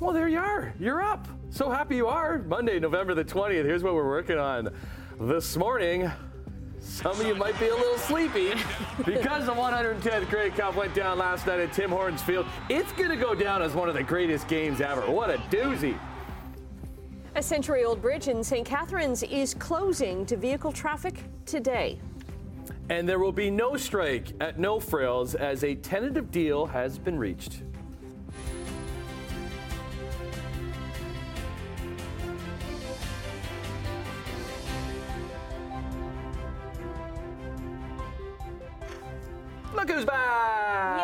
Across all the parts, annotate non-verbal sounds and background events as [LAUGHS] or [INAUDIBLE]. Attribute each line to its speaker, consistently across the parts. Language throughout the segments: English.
Speaker 1: Well, there you are. You're up. So happy you are. Monday, November the 20th. Here's what we're working on this morning. Some of you might be a little sleepy [LAUGHS] because the 110th Grey Cup went down last night at Tim Hortons Field. It's going to go down as one of the greatest games ever. What a doozy.
Speaker 2: A century old bridge in St. Catharines is closing to vehicle traffic today.
Speaker 1: And there will be no strike at No Frills as a tentative deal has been reached. Look who's back!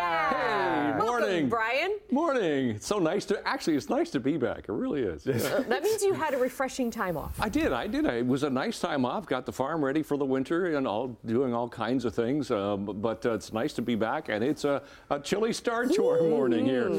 Speaker 2: Yeah.
Speaker 3: Hey, morning.
Speaker 2: Brian.
Speaker 3: Morning. It's so nice to actually. It's nice to be back. It really is.
Speaker 2: That means you had a refreshing time off.
Speaker 3: I did. I did. It was a nice time off. Got the farm ready for the winter and all doing all kinds of things. Um, but uh, it's nice to be back, and it's a, a chilly start to our morning here.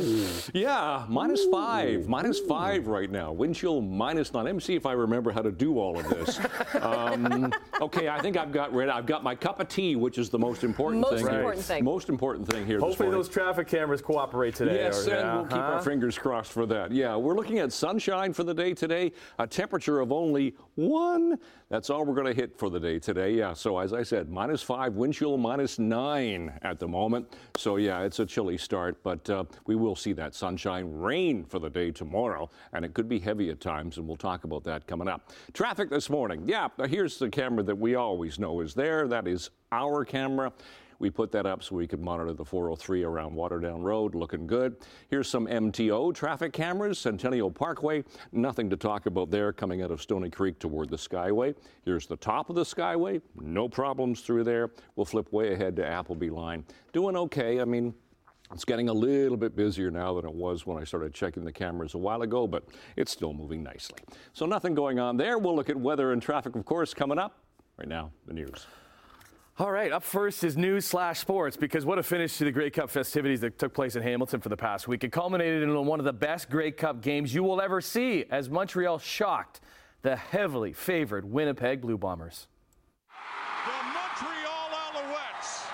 Speaker 3: Yeah, minus five, minus five right now. Wind chill minus nine. Let me see if I remember how to do all of this. Um, [LAUGHS] okay, I think I've got ready. I've got my cup of tea, which is the most important
Speaker 2: Most
Speaker 3: thing. here.
Speaker 2: important thing.
Speaker 3: Most important thing here.
Speaker 1: Hopefully,
Speaker 3: morning.
Speaker 1: those traffic cameras cooperate today.
Speaker 3: Yes,
Speaker 1: or-
Speaker 3: and we'll keep our
Speaker 1: uh-huh.
Speaker 3: fingers crossed for that. Yeah, we're looking at sunshine for the day today, a temperature of only one. That's all we're going to hit for the day today. Yeah, so as I said, minus five, wind chill minus nine at the moment. So yeah, it's a chilly start, but uh, we will see that sunshine. Rain for the day tomorrow, and it could be heavy at times, and we'll talk about that coming up. Traffic this morning. Yeah, here's the camera that we always know is there. That is our camera. We put that up so we could monitor the 403 around Waterdown Road, looking good. Here's some MTO traffic cameras, Centennial Parkway, nothing to talk about there coming out of Stony Creek toward the Skyway. Here's the top of the Skyway, no problems through there. We'll flip way ahead to Appleby Line. Doing okay. I mean, it's getting a little bit busier now than it was when I started checking the cameras a while ago, but it's still moving nicely. So nothing going on there. We'll look at weather and traffic, of course, coming up. Right now, the news.
Speaker 1: All right, up first is news slash sports because what a finish to the Grey Cup festivities that took place in Hamilton for the past week. It culminated in one of the best Grey Cup games you will ever see as Montreal shocked the heavily favored Winnipeg Blue Bombers.
Speaker 4: The Montreal Alouettes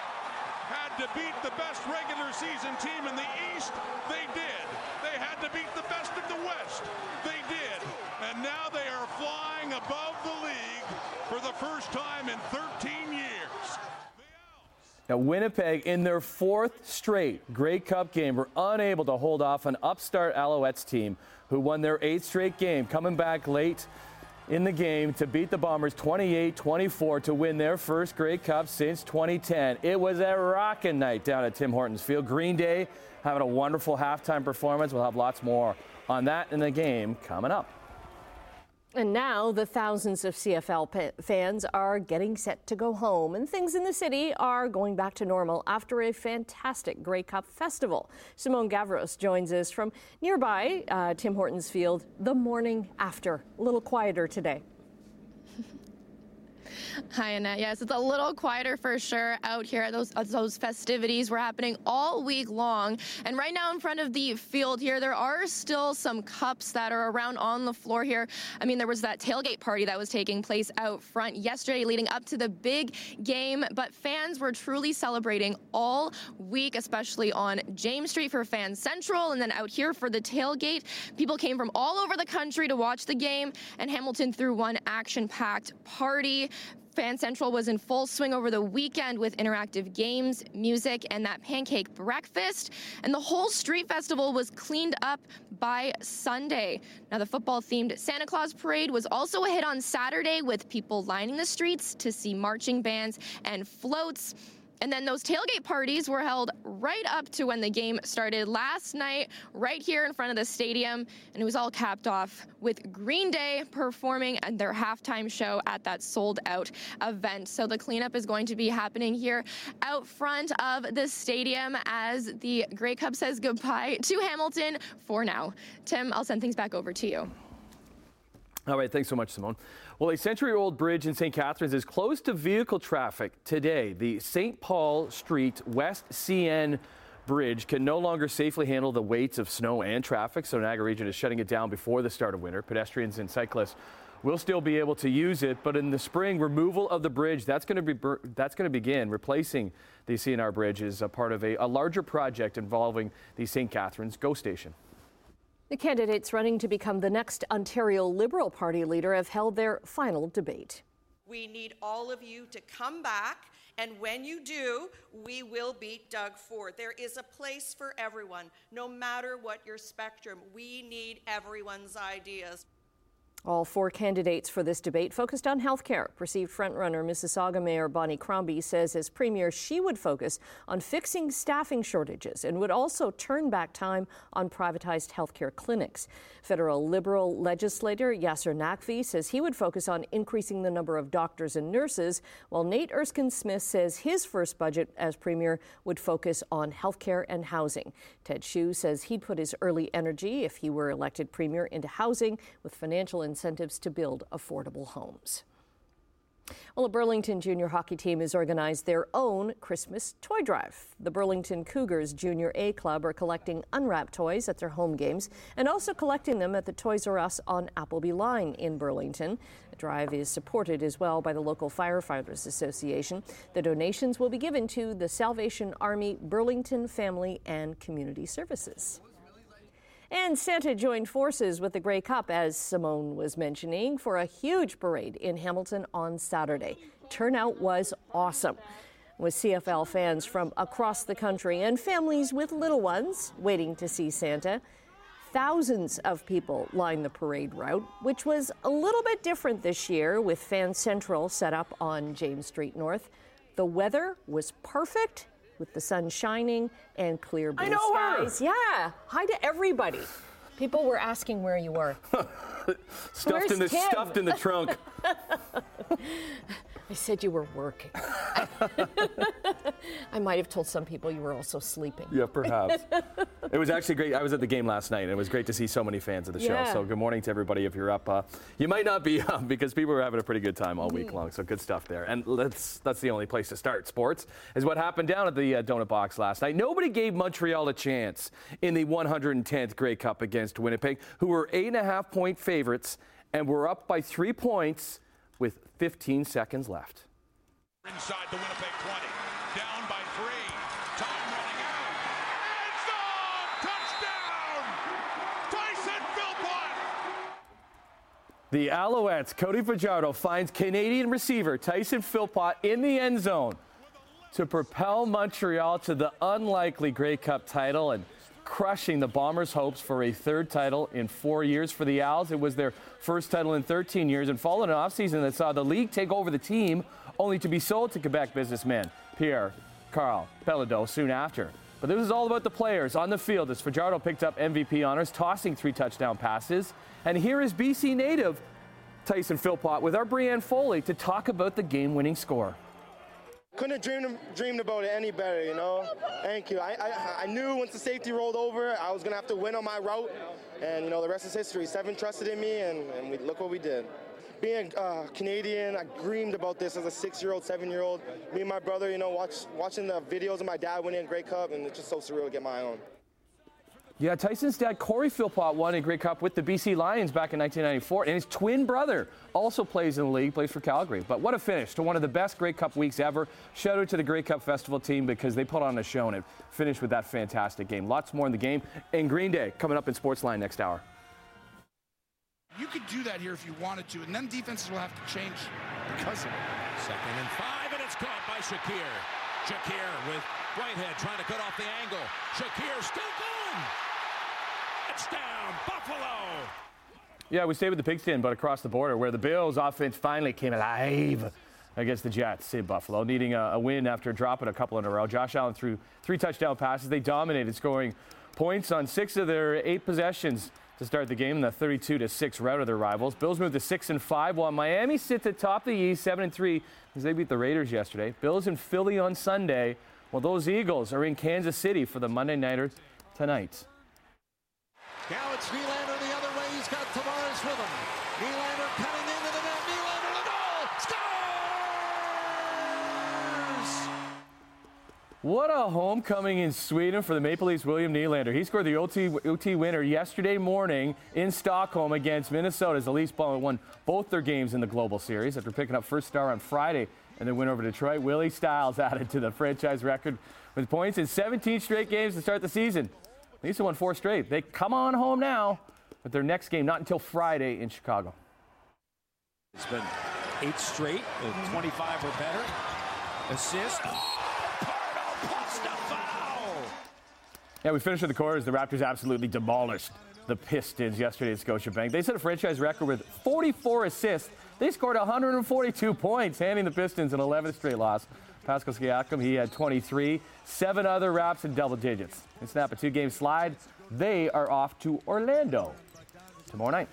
Speaker 4: had to beat the best regular season team in the East. They did. They had to beat the best in the West. They did. And now they are flying above the league for the first time in 13 years.
Speaker 1: Now, Winnipeg, in their fourth straight Grey Cup game, were unable to hold off an upstart Alouettes team who won their eighth straight game, coming back late in the game to beat the Bombers 28 24 to win their first Grey Cup since 2010. It was a rocking night down at Tim Hortons Field. Green Day having a wonderful halftime performance. We'll have lots more on that in the game coming up.
Speaker 2: And now the thousands of CFL fans are getting set to go home, and things in the city are going back to normal after a fantastic Grey Cup festival. Simone Gavros joins us from nearby uh, Tim Hortons Field the morning after. A little quieter today.
Speaker 5: Hi, Annette. Yes, it's a little quieter for sure out here. Those uh, those festivities were happening all week long, and right now in front of the field here, there are still some cups that are around on the floor here. I mean, there was that tailgate party that was taking place out front yesterday, leading up to the big game. But fans were truly celebrating all week, especially on James Street for Fan Central, and then out here for the tailgate. People came from all over the country to watch the game, and Hamilton threw one action-packed party. Fan Central was in full swing over the weekend with interactive games, music, and that pancake breakfast. And the whole street festival was cleaned up by Sunday. Now, the football themed Santa Claus parade was also a hit on Saturday with people lining the streets to see marching bands and floats. And then those tailgate parties were held right up to when the game started last night, right here in front of the stadium. And it was all capped off with Green Day performing at their halftime show at that sold out event. So the cleanup is going to be happening here out front of the stadium as the Grey Cup says goodbye to Hamilton for now. Tim, I'll send things back over to you.
Speaker 1: All right, thanks so much, Simone. Well, a century old bridge in St. Catharines is closed to vehicle traffic today. The St. Paul Street West CN bridge can no longer safely handle the weights of snow and traffic, so Niagara Region is shutting it down before the start of winter. Pedestrians and cyclists will still be able to use it, but in the spring, removal of the bridge that's going to be that's going to begin. Replacing the CNR bridge is a part of a, a larger project involving the St. Catharines GO station.
Speaker 2: The candidates running to become the next Ontario Liberal Party leader have held their final debate.
Speaker 6: We need all of you to come back, and when you do, we will beat Doug Ford. There is a place for everyone, no matter what your spectrum. We need everyone's ideas.
Speaker 2: All four candidates for this debate focused on health care. Perceived frontrunner Mississauga Mayor Bonnie Crombie says as Premier, she would focus on fixing staffing shortages and would also turn back time on privatized health care clinics. Federal Liberal legislator Yasir Naqvi says he would focus on increasing the number of doctors and nurses, while Nate Erskine Smith says his first budget as Premier would focus on health care and housing. Ted Hsu says he'd put his early energy, if he were elected Premier, into housing with financial incentives to build affordable homes. Well, a Burlington junior hockey team has organized their own Christmas toy drive. The Burlington Cougars Junior A Club are collecting unwrapped toys at their home games and also collecting them at the Toys R Us on Appleby Line in Burlington. The drive is supported as well by the local Firefighters Association. The donations will be given to the Salvation Army Burlington Family and Community Services. And Santa joined forces with the Grey Cup, as Simone was mentioning, for a huge parade in Hamilton on Saturday. Turnout was awesome, with CFL fans from across the country and families with little ones waiting to see Santa. Thousands of people lined the parade route, which was a little bit different this year with Fan Central set up on James Street North. The weather was perfect with the sun shining and clear blue
Speaker 1: I know
Speaker 2: skies.
Speaker 1: Her.
Speaker 2: Yeah. Hi to everybody. People were asking where you were. [LAUGHS]
Speaker 1: stuffed
Speaker 2: Where's
Speaker 1: in the
Speaker 2: Tim?
Speaker 1: stuffed in the trunk. [LAUGHS]
Speaker 2: I said you were working. [LAUGHS] I might have told some people you were also sleeping.
Speaker 1: Yeah, perhaps. it was actually great. I was at the game last night, and it was great to see so many fans of the
Speaker 2: Yeah.
Speaker 1: show. So good morning to everybody. If you're up, uh, you might not be [LAUGHS] up because people were having a pretty good time all week long. So good stuff there. And that's that's the only place to start. Sports is what happened down at the uh, Donut Box last night. Nobody gave Montreal a chance in the 110th Grey Cup against Winnipeg, who were eight and a half point favorites and were up by three points with 15 seconds left.
Speaker 4: Inside the Winnipeg 20. Down by three. Time running out. End zone! Touchdown! Tyson Philpot!
Speaker 1: The Alouettes, Cody Fajardo finds Canadian receiver Tyson Philpot in the end zone to propel Montreal to the unlikely Grey Cup title and crushing the Bombers' hopes for a third title in four years for the Owls. It was their first title in 13 years and followed an offseason that saw the league take over the team only to be sold to Quebec businessman Pierre Karl Péladeau soon after. But this is all about the players on the field as Fajardo picked up MVP honors, tossing three touchdown passes. And here is BC native Tyson Philpot with our Brianne Foley to talk about the game winning score.
Speaker 7: Couldn't have dreamed, dreamed about it any better, you know. Thank you. I, I, I knew once the safety rolled over, I was gonna have to win on my route, and you know the rest is history. Seven trusted in me, and, and we, look what we did. Being uh, Canadian, I dreamed about this as a six-year-old, seven-year-old. Me and my brother, you know, watch, watching the videos of my dad winning a Grey Cup, and it's just so surreal to get my own.
Speaker 1: Yeah, Tyson's dad, Cory Philpot, won a Grey Cup with the BC Lions back in 1994, and his twin brother also plays in the league, plays for Calgary. But what a finish to one of the best Grey Cup weeks ever. Shout out to the Grey Cup Festival team because they put on a show and it finished with that fantastic game. Lots more in the game. And Green Day coming up in Sportsline next hour.
Speaker 8: You could do that here if you wanted to, and then defenses will have to change because of it.
Speaker 9: Second and five, and it's caught by Shakir. Shakir with Whitehead trying to cut off the angle. Shakir still going. Touchdown, Buffalo.
Speaker 1: Yeah, we stayed with the pigskin, but across the border, where the Bills' offense finally came alive against the Jets in Buffalo, needing a, a win after dropping a couple in a row. Josh Allen threw three touchdown passes. They dominated, scoring points on six of their eight possessions to start the game in the 32 to six rout of their rivals. Bills moved to six and five, while Miami sits atop the East, seven and three, as they beat the Raiders yesterday. Bills in Philly on Sunday, while those Eagles are in Kansas City for the Monday nighter tonight.
Speaker 9: Now it's Nylander the other way. He's got Tavares with him. Nylander cutting into the net. Nylander the goal. Scores!
Speaker 1: What a homecoming in Sweden for the Maple Leafs' William Nylander. He scored the OT, OT winner yesterday morning in Stockholm against Minnesota as the Leafs won both their games in the Global Series after picking up first star on Friday and then win over to Detroit. Willie Styles [LAUGHS] added to the franchise record with points in 17 straight games to start the season. Leafs have won four straight. They come on home now. But their next game not until Friday in Chicago.
Speaker 9: It's been eight straight 25 or better. Assist.
Speaker 1: Yeah, we finished with the quarters. The Raptors absolutely demolished the Pistons yesterday at Scotiabank. They set a franchise record with 44 assists. They scored 142 points, handing the Pistons an 11th straight loss. Pascal Siakam, he had 23. Seven other Raps in double digits. And snap a two-game slide. They are off to Orlando tomorrow night.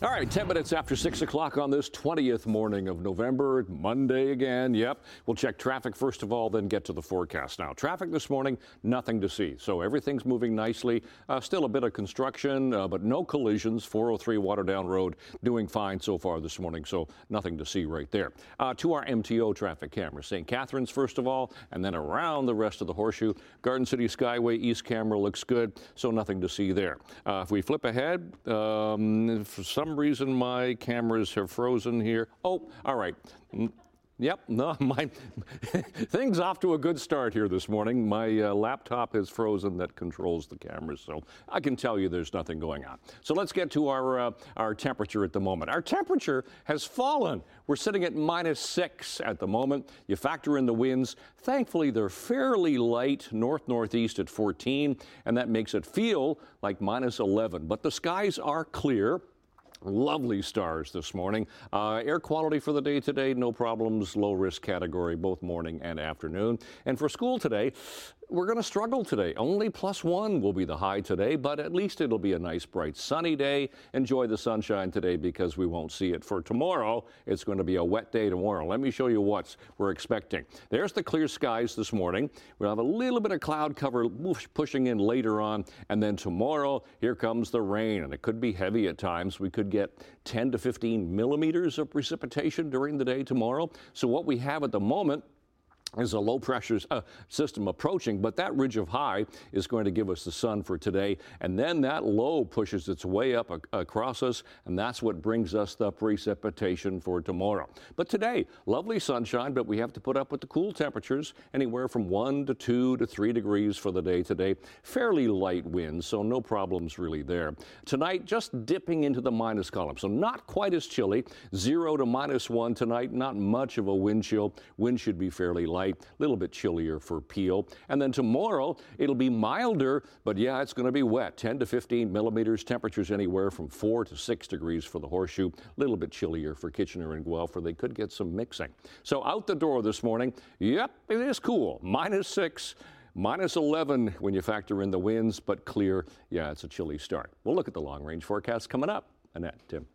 Speaker 3: All right, 10 minutes after 6 o'clock on this 20th morning of November, Monday again. Yep. We'll check traffic first of all, then get to the forecast now. Traffic this morning, nothing to see. So everything's moving nicely. Uh, still a bit of construction, uh, but no collisions. 403 Waterdown Road doing fine so far this morning, so nothing to see right there. Uh, to our MTO traffic camera, St. Catharines first of all, and then around the rest of the horseshoe. Garden City Skyway East camera looks good, so nothing to see there. Uh, if we flip ahead, um, for some some reason my cameras have frozen here. Oh, all right. Yep, no, [LAUGHS] my things off to a good start here this morning. My uh, laptop is frozen that controls the cameras, so I can tell you there's nothing going on. So let's get to our uh, our temperature at the moment. Our temperature has fallen. We're sitting at minus six at the moment. You factor in the winds. Thankfully, they're fairly light, north northeast at 14, and that makes it feel like minus 11. But the skies are clear. Lovely stars this morning. Uh, air quality for the day today, no problems, low risk category, both morning and afternoon. And for school today, we're going to struggle today. Only plus one will be the high today, but at least it'll be a nice, bright, sunny day. Enjoy the sunshine today because we won't see it. For tomorrow, it's going to be a wet day tomorrow. Let me show you what we're expecting. There's the clear skies this morning. We'll have a little bit of cloud cover pushing in later on. And then tomorrow, here comes the rain, and it could be heavy at times. We could get 10 to 15 millimeters of precipitation during the day tomorrow. So, what we have at the moment is a low pressure uh, system approaching, but that ridge of high is going to give us the sun for today. And then that low pushes its way up across us, and that's what brings us the precipitation for tomorrow. But today, lovely sunshine, but we have to put up with the cool temperatures, anywhere from 1 to 2 to 3 degrees for the day today. Fairly light winds, so no problems really there. Tonight, just dipping into the minus column, so not quite as chilly. 0 to minus 1 tonight, not much of a wind chill. Wind should be fairly light light, a little bit chillier for Peel. And then tomorrow, it'll be milder, but yeah, it's going to be wet 10 to 15 millimeters. Temperatures anywhere from 4 to 6 degrees for the horseshoe, a little bit chillier for Kitchener and Guelph, where they could get some mixing. So out the door this morning, yep, it is cool. Minus 6. Minus 11 when you factor in the winds, but clear. Yeah, it's a chilly start. We'll look at the long range forecast coming up. Annette, Tim.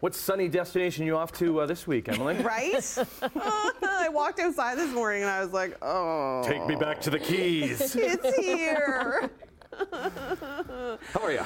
Speaker 1: What sunny destination are you off to uh, this week, Emily? [LAUGHS]
Speaker 10: right? [LAUGHS] [LAUGHS] I walked outside this morning and I was like, oh.
Speaker 1: Take me back to the Keys.
Speaker 10: it's here.
Speaker 1: How are you?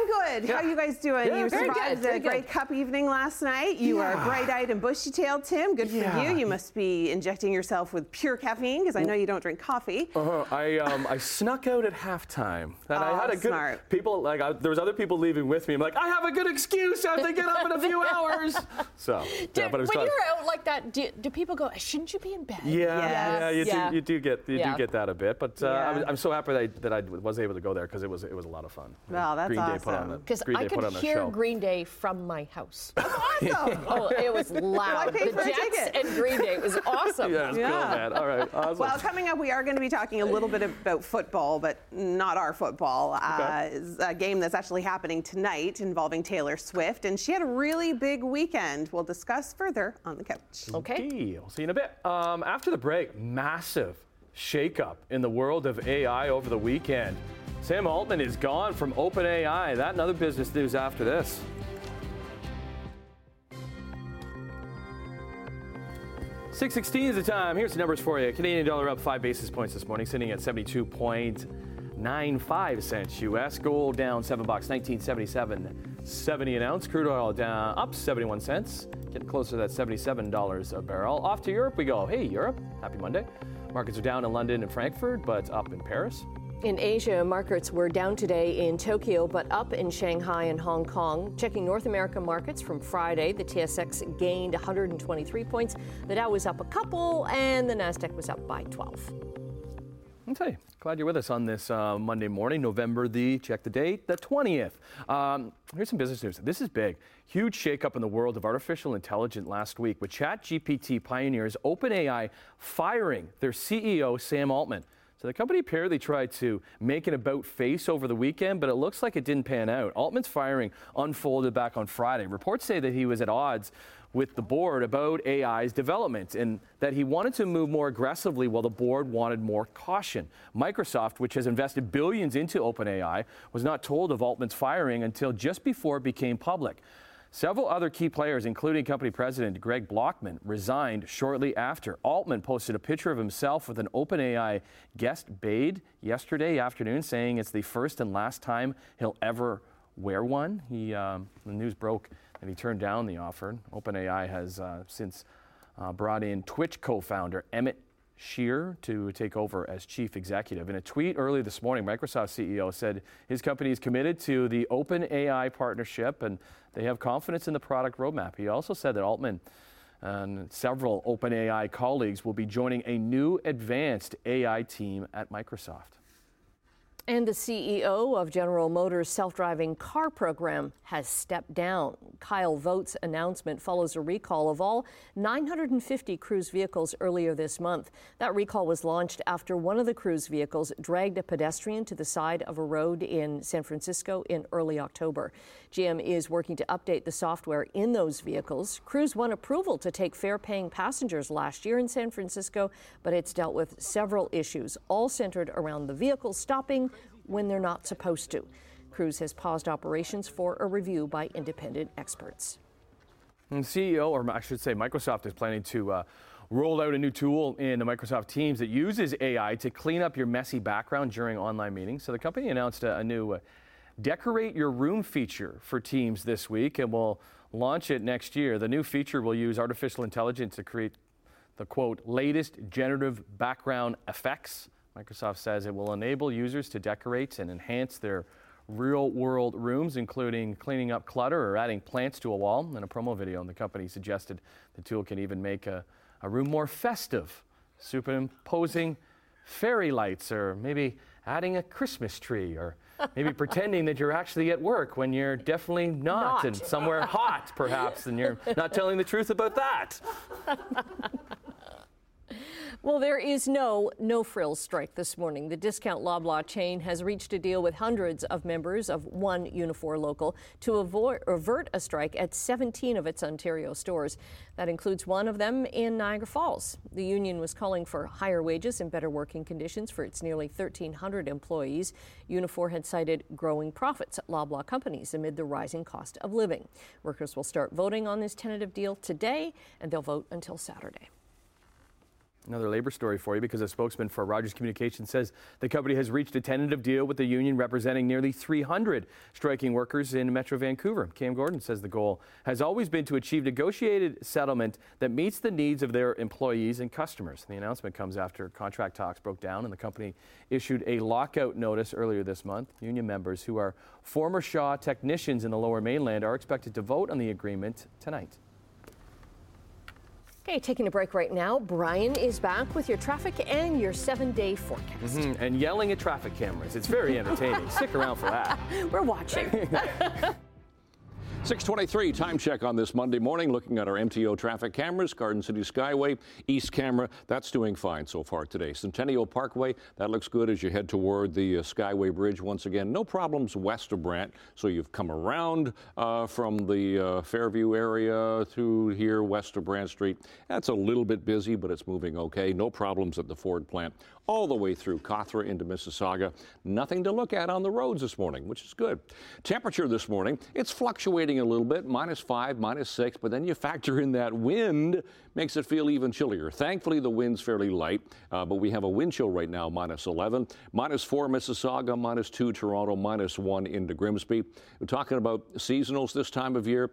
Speaker 10: I'm good. Yeah. How are you guys doing?
Speaker 1: Yeah,
Speaker 10: you
Speaker 1: survived
Speaker 10: a Grey Cup evening last night. You yeah. are bright-eyed and bushy-tailed, Tim. Good yeah. for you. You must be injecting yourself with pure caffeine because I know you don't drink coffee.
Speaker 1: Uh-huh. I um, I snuck out at halftime.
Speaker 10: And oh,
Speaker 1: I had a good
Speaker 10: smart.
Speaker 1: people like I, there was other people leaving with me. I'm like, I have a good excuse. I have to get up in a few [LAUGHS] hours. So,
Speaker 2: yeah, but when fun. you're out like that, do, do, people go? Shouldn't you be in bed?
Speaker 1: Yeah, yes. yeah, you, Do, you do get you do get that a bit. But uh, I am so happy that I, that I was able to go there because it was it was a lot of fun.
Speaker 10: Wow, that's
Speaker 2: Green
Speaker 10: awesome.
Speaker 2: Day put on Because I could hear Green Day from my house. [LAUGHS]
Speaker 10: That's awesome. [LAUGHS]
Speaker 2: oh, it was [LAUGHS] loud.
Speaker 10: the
Speaker 2: Jets and Green Day. It was awesome.
Speaker 1: yeah, it's yeah. cool, man. All right, awesome.
Speaker 10: Well, coming up, we are going to be talking a little bit about football, but not our football.
Speaker 1: Okay.
Speaker 10: Uh, a game that's actually happening tonight involving Taylor Swift, and she had a really big weekend. We'll discuss further on the couch.
Speaker 2: Okay.
Speaker 1: We'll see you in a bit. Um, after the break, massive shakeup in the world of AI over the weekend. Sam Altman is gone from OpenAI. That and other business news after this. Six sixteen is the time. Here's the numbers for you. Canadian dollar up five basis points this morning, sitting at seventy-two point nine five cents U.S. Gold down seven bucks, nineteen seventy-seven, seventy an ounce. Crude oil down up seventy-one cents, getting closer to that seventy-seven dollars a barrel. Off to Europe we go. Hey Europe, happy Monday. Markets are down in London and Frankfurt, but up in Paris.
Speaker 2: In Asia, markets were down today in Tokyo, but up in Shanghai and Hong Kong. Checking North American markets from Friday, the TSX gained 123 points. The Dow was up a couple, and the Nasdaq was up by 12.
Speaker 1: I'll tell you, glad you're with us on this uh, Monday morning, November the, check the date, the 20th. Um, here's some business news. This is big. Huge shakeup in the world of artificial intelligence last week with ChatGPT pioneers OpenAI firing their CEO, Sam Altman. So the company apparently tried to make an about face over the weekend, but it looks like it didn't pan out. Altman's firing unfolded back on Friday. Reports say that he was at odds with the board about AI's development and that he wanted to move more aggressively while the board wanted more caution. Microsoft, which has invested billions into OpenAI, was not told of Altman's firing until just before it became public. Several other key players, including company president Greg Brockman, resigned shortly after. Altman posted a picture of himself with an OpenAI guest Bade yesterday afternoon, saying it's the first and last time he'll ever wear one. He, um, the news broke and he turned down the offer. OpenAI has uh, since uh, brought in Twitch co founder Emmett Shear to take over as chief executive. In a tweet early this morning, Microsoft CEO said his company is committed to the OpenAI partnership and they have confidence in the product roadmap. He also said that Altman and several OpenAI colleagues will be joining a new advanced AI team at Microsoft.
Speaker 2: And the CEO of General Motors' self driving car program has stepped down. Kyle Vogt's announcement follows a recall of all 950 Cruise vehicles earlier this month. That recall was launched after one of the Cruise vehicles dragged a pedestrian to the side of a road in San Francisco in early October. GM is working to update the software in those vehicles. Cruise won approval to take fare paying passengers last year in San Francisco, but it's dealt with several issues, all centered around the vehicle stopping when they're not supposed to. Cruise has paused operations for a review by independent experts.
Speaker 1: And CEO, or I should say, Microsoft is planning to uh, roll out a new tool in the Microsoft Teams that uses AI to clean up your messy background during online meetings. So the company announced a, a new uh, Decorate Your Room feature for Teams this week and will launch it next year. The new feature will use artificial intelligence to create the quote latest generative background effects Microsoft says it will enable users to decorate and enhance their real world rooms, including cleaning up clutter or adding plants to a wall. In a promo video, the company suggested the tool can even make a, a room more festive, superimposing fairy lights or maybe adding a Christmas tree or maybe [LAUGHS] pretending that you're actually at work when you're definitely not,
Speaker 2: Not.
Speaker 1: and somewhere hot perhaps and you're not telling the truth about that. [LAUGHS]
Speaker 2: Well, there is no no frills strike this morning. The discount Loblaw chain has reached a deal with hundreds of members of one Unifor local to avoid, avert a strike at 17 of its Ontario stores. That includes one of them in Niagara Falls. The union was calling for higher wages and better working conditions for its nearly 1,300 employees. Unifor had cited growing profits at Loblaw companies amid the rising cost of living. Workers will start voting on this tentative deal today, and they'll vote until Saturday.
Speaker 1: Another labor story for you because a spokesman for Rogers Communications says the company has reached a tentative deal with the union representing nearly 300 striking workers in Metro Vancouver. Cam Gordon says the goal has always been to achieve negotiated settlement that meets the needs of their employees and customers. The announcement comes after contract talks broke down and the company issued a lockout notice earlier this month. Union members who are former Shaw technicians in the lower mainland are expected to vote on the agreement tonight.
Speaker 2: Okay, taking a break right now. Brian is back with your traffic and your seven day forecast.
Speaker 1: Mhm, And yelling at traffic cameras. It's very entertaining. [LAUGHS] Stick around for that.
Speaker 2: We're watching. [LAUGHS]
Speaker 3: 623 time check on this Monday morning, looking at our MTO traffic cameras, Garden City Skyway, East Camera, that's doing fine so far today. Centennial Parkway, that looks good as you head toward the uh, Skyway Bridge once again. No problems west of Brant, so you've come around uh, from the uh, Fairview area through here west of Brant Street. That's a little bit busy, but it's moving okay. No problems at the Ford plant all the way through Cawthra into Mississauga. Nothing to look at on the roads this morning, which is good. Temperature this morning, it's fluctuating a little bit, minus five, minus six, but then you factor in that wind, makes it feel even chillier. Thankfully, the wind's fairly light, uh, but we have a wind chill right now, minus 11, minus four Mississauga, minus two Toronto, minus one into Grimsby. We're talking about seasonals this time of year.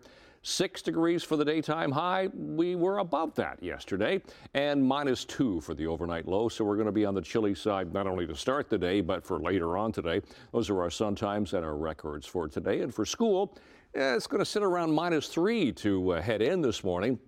Speaker 3: Six degrees for the daytime high. We were above that yesterday, and minus two for the overnight low. So we're going to be on the chilly side not only to start the day, but for later on today. Those are our sun times and our records for today. And for school, eh, it's going to sit around minus three to uh, head in this morning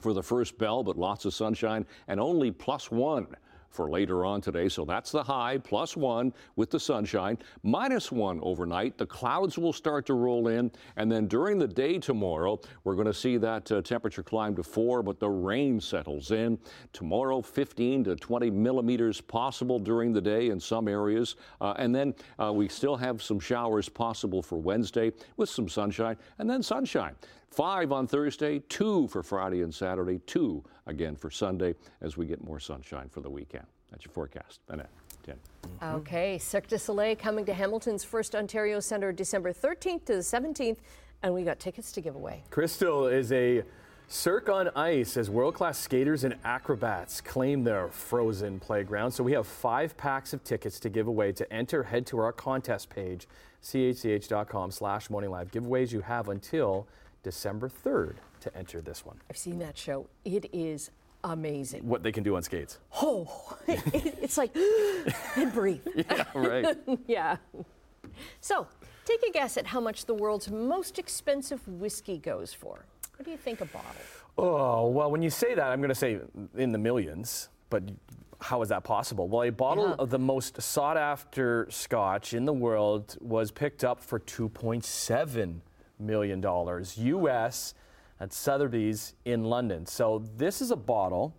Speaker 3: for the first bell, but lots of sunshine and only plus one for later on today. So that's the high, plus one with the sunshine, minus one overnight. The clouds will start to roll in. And then during the day tomorrow, we're going to see that uh, temperature climb to four, but the rain settles in. Tomorrow, 15 to 20 millimeters possible during the day in some areas. Uh, and then uh, we still have some showers possible for Wednesday with some sunshine and then sunshine. Five on Thursday, two for Friday and Saturday, two again for Sunday as we get more sunshine for the weekend. That's your forecast. Annette, 10. Mm-hmm.
Speaker 2: Okay, Cirque du Soleil coming to Hamilton's First Ontario Centre December 13th to the 17th, and we got tickets to give away.
Speaker 1: Crystal is a Cirque on Ice as world class skaters and acrobats claim their frozen playground. So we have five packs of tickets to give away. To enter, head to our contest page, chch.com slash morning live. Giveaways you have until December 3rd to enter this one.
Speaker 2: I've seen that show. It is amazing.
Speaker 1: What they can do on skates.
Speaker 2: Oh, it- [LAUGHS] it's like, [GASPS] and breathe. [LAUGHS]
Speaker 1: Yeah, right. [LAUGHS]
Speaker 2: yeah. So, take a guess at how much the world's most expensive whiskey goes for. What do you think a bottle?
Speaker 1: Oh, well, when you say that, I'm going to say in the millions, but how is that possible? Well, a bottle
Speaker 2: Yeah.
Speaker 1: of the most sought after scotch in the world was picked up for $2.7 million dollars US at Sotheby's in London. So this is a bottle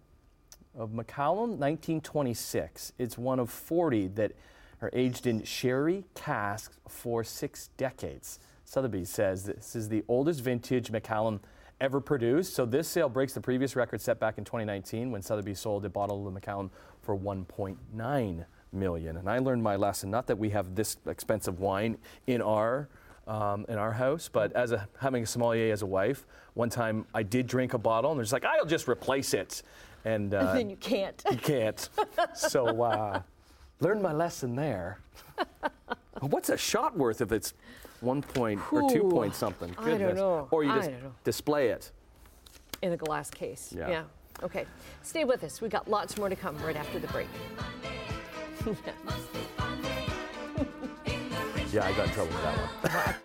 Speaker 1: of Macallan 1926. It's one of 40 that are aged in sherry casks for six decades. Sotheby's says this is the oldest vintage Macallan ever produced. So this sale breaks the previous record set back in 2019 when Sotheby's sold a bottle of Macallan for 1.9 million. And I learned my lesson. Not that we have this expensive wine in our um, in our house, but as a having a sommelier as a wife, one time I did drink a bottle, and they're just like, "I'll just replace it," and, uh,
Speaker 2: and then you can't.
Speaker 1: you can't. so uh, learned my lesson there. [LAUGHS] What's a shot worth if it's one point or two
Speaker 2: Ooh,
Speaker 1: point something?
Speaker 2: I don't know.
Speaker 1: Or you
Speaker 2: I
Speaker 1: just
Speaker 2: don't know.
Speaker 1: display it.
Speaker 2: in a glass case.
Speaker 1: Yeah.
Speaker 2: Okay. Stay with us. We got lots more to come right after the break. [LAUGHS] [LAUGHS]
Speaker 1: Yeah, I got in trouble with that one.